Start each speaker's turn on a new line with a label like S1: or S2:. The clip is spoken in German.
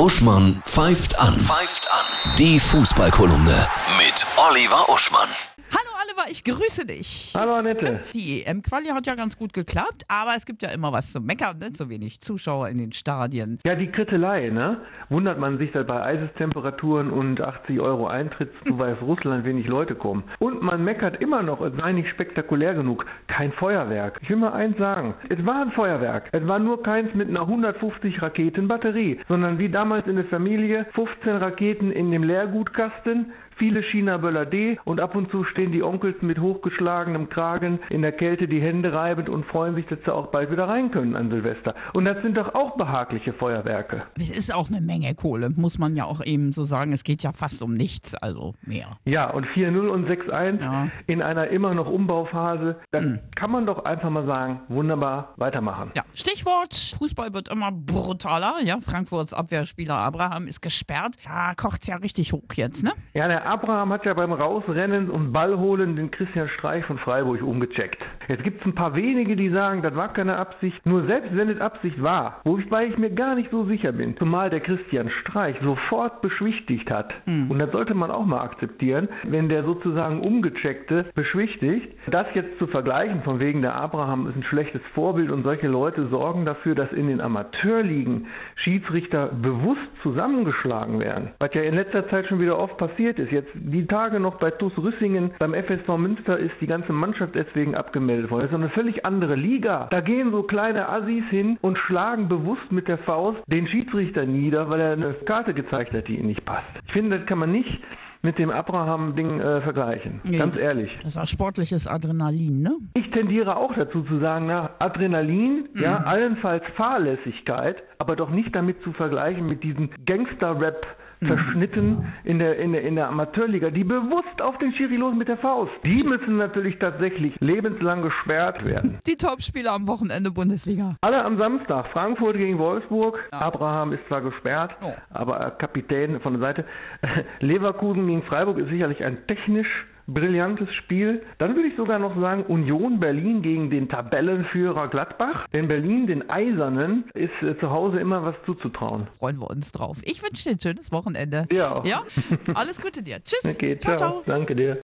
S1: Uschmann pfeift an. Pfeift an. Die Fußballkolumne mit Oliver Uschmann.
S2: Oliver, ich grüße dich.
S3: Hallo Annette.
S2: Die EM-Quali hat ja ganz gut geklappt, aber es gibt ja immer was zu meckern, ne? zu wenig Zuschauer in den Stadien.
S3: Ja, die Krittelei, ne? Wundert man sich, dass bei Eisestemperaturen und 80 Euro Eintritt zu Weißrussland wenig Leute kommen. Und man meckert immer noch, es sei nicht spektakulär genug. Kein Feuerwerk. Ich will mal eins sagen. Es war ein Feuerwerk. Es war nur keins mit einer 150 Raketen Batterie, sondern wie damals in der Familie 15 Raketen in dem Leergutkasten, viele China-Böller D und ab und zu stehen die Onkels mit hochgeschlagenem Kragen in der Kälte die Hände reibend und freuen sich, dass sie auch bald wieder rein können an Silvester. Und das sind doch auch behagliche Feuerwerke.
S2: Es ist auch eine Menge Kohle, muss man ja auch eben so sagen. Es geht ja fast um nichts, also mehr.
S3: Ja, und 4-0 und 6-1
S2: Ja.
S3: in einer immer noch Umbauphase, dann kann man doch einfach mal sagen, wunderbar, weitermachen.
S2: Ja, Stichwort, Fußball wird immer brutaler. Ja, Frankfurts Abwehrspieler Abraham ist gesperrt. Da kocht's ja richtig hoch jetzt, ne?
S3: Ja, der Abraham hat ja beim Rausrennen und Ballholen den Christian Streich von Freiburg umgecheckt. Jetzt gibt es ein paar wenige, die sagen, das war keine Absicht. Nur selbst wenn es Absicht war, wobei ich mir gar nicht so sicher bin, zumal der Christian Streich sofort beschwichtigt hat. Und das sollte man auch mal akzeptieren, wenn der sozusagen umgecheckte beschwichtigt. Das jetzt zu vergleichen, von wegen der Abraham ist ein schlechtes Vorbild und solche Leute sorgen dafür, dass in den Amateurligen Schiedsrichter bewusst zusammengeschlagen werden. Was ja in letzter Zeit schon wieder oft passiert ist. Jetzt die Tage noch bei TuS Rüssingen beim FSV Münster ist die ganze Mannschaft deswegen abgemeldet worden. Das ist eine völlig andere Liga. Da gehen so kleine Assis hin und schlagen bewusst mit der Faust den Schiedsrichter nieder, weil er eine Karte gezeigt hat, die ihnen nicht passt. Ich finde, das kann man nicht mit dem Abraham-Ding äh, vergleichen.
S2: Nee.
S3: Ganz ehrlich.
S2: Das war sportliches Adrenalin, ne?
S3: Ich tendiere auch dazu zu sagen, na, Adrenalin, ja, allenfalls Fahrlässigkeit, aber doch nicht damit zu vergleichen mit diesen Gangster-Rap. Verschnitten in der, in, der, in der Amateurliga, die bewusst auf den Schiri los mit der Faust. Die müssen natürlich tatsächlich lebenslang gesperrt werden.
S2: Die Topspieler am Wochenende Bundesliga.
S3: Alle am Samstag. Frankfurt gegen Wolfsburg. Abraham ist zwar gesperrt,
S2: Oh.
S3: aber äh, Kapitän von der Seite. Leverkusen gegen Freiburg ist sicherlich ein technisch brillantes Spiel. Dann würde ich sogar noch sagen, Union Berlin gegen den Tabellenführer Gladbach. Denn Berlin, den Eisernen, ist äh, zu Hause immer was zuzutrauen.
S2: Freuen wir uns drauf. Ich wünsche dir ein schönes Wochenende.
S3: Ja.
S2: Ja? Alles Gute dir. Tschüss.
S3: Okay,
S2: ciao. ciao.
S3: Danke dir.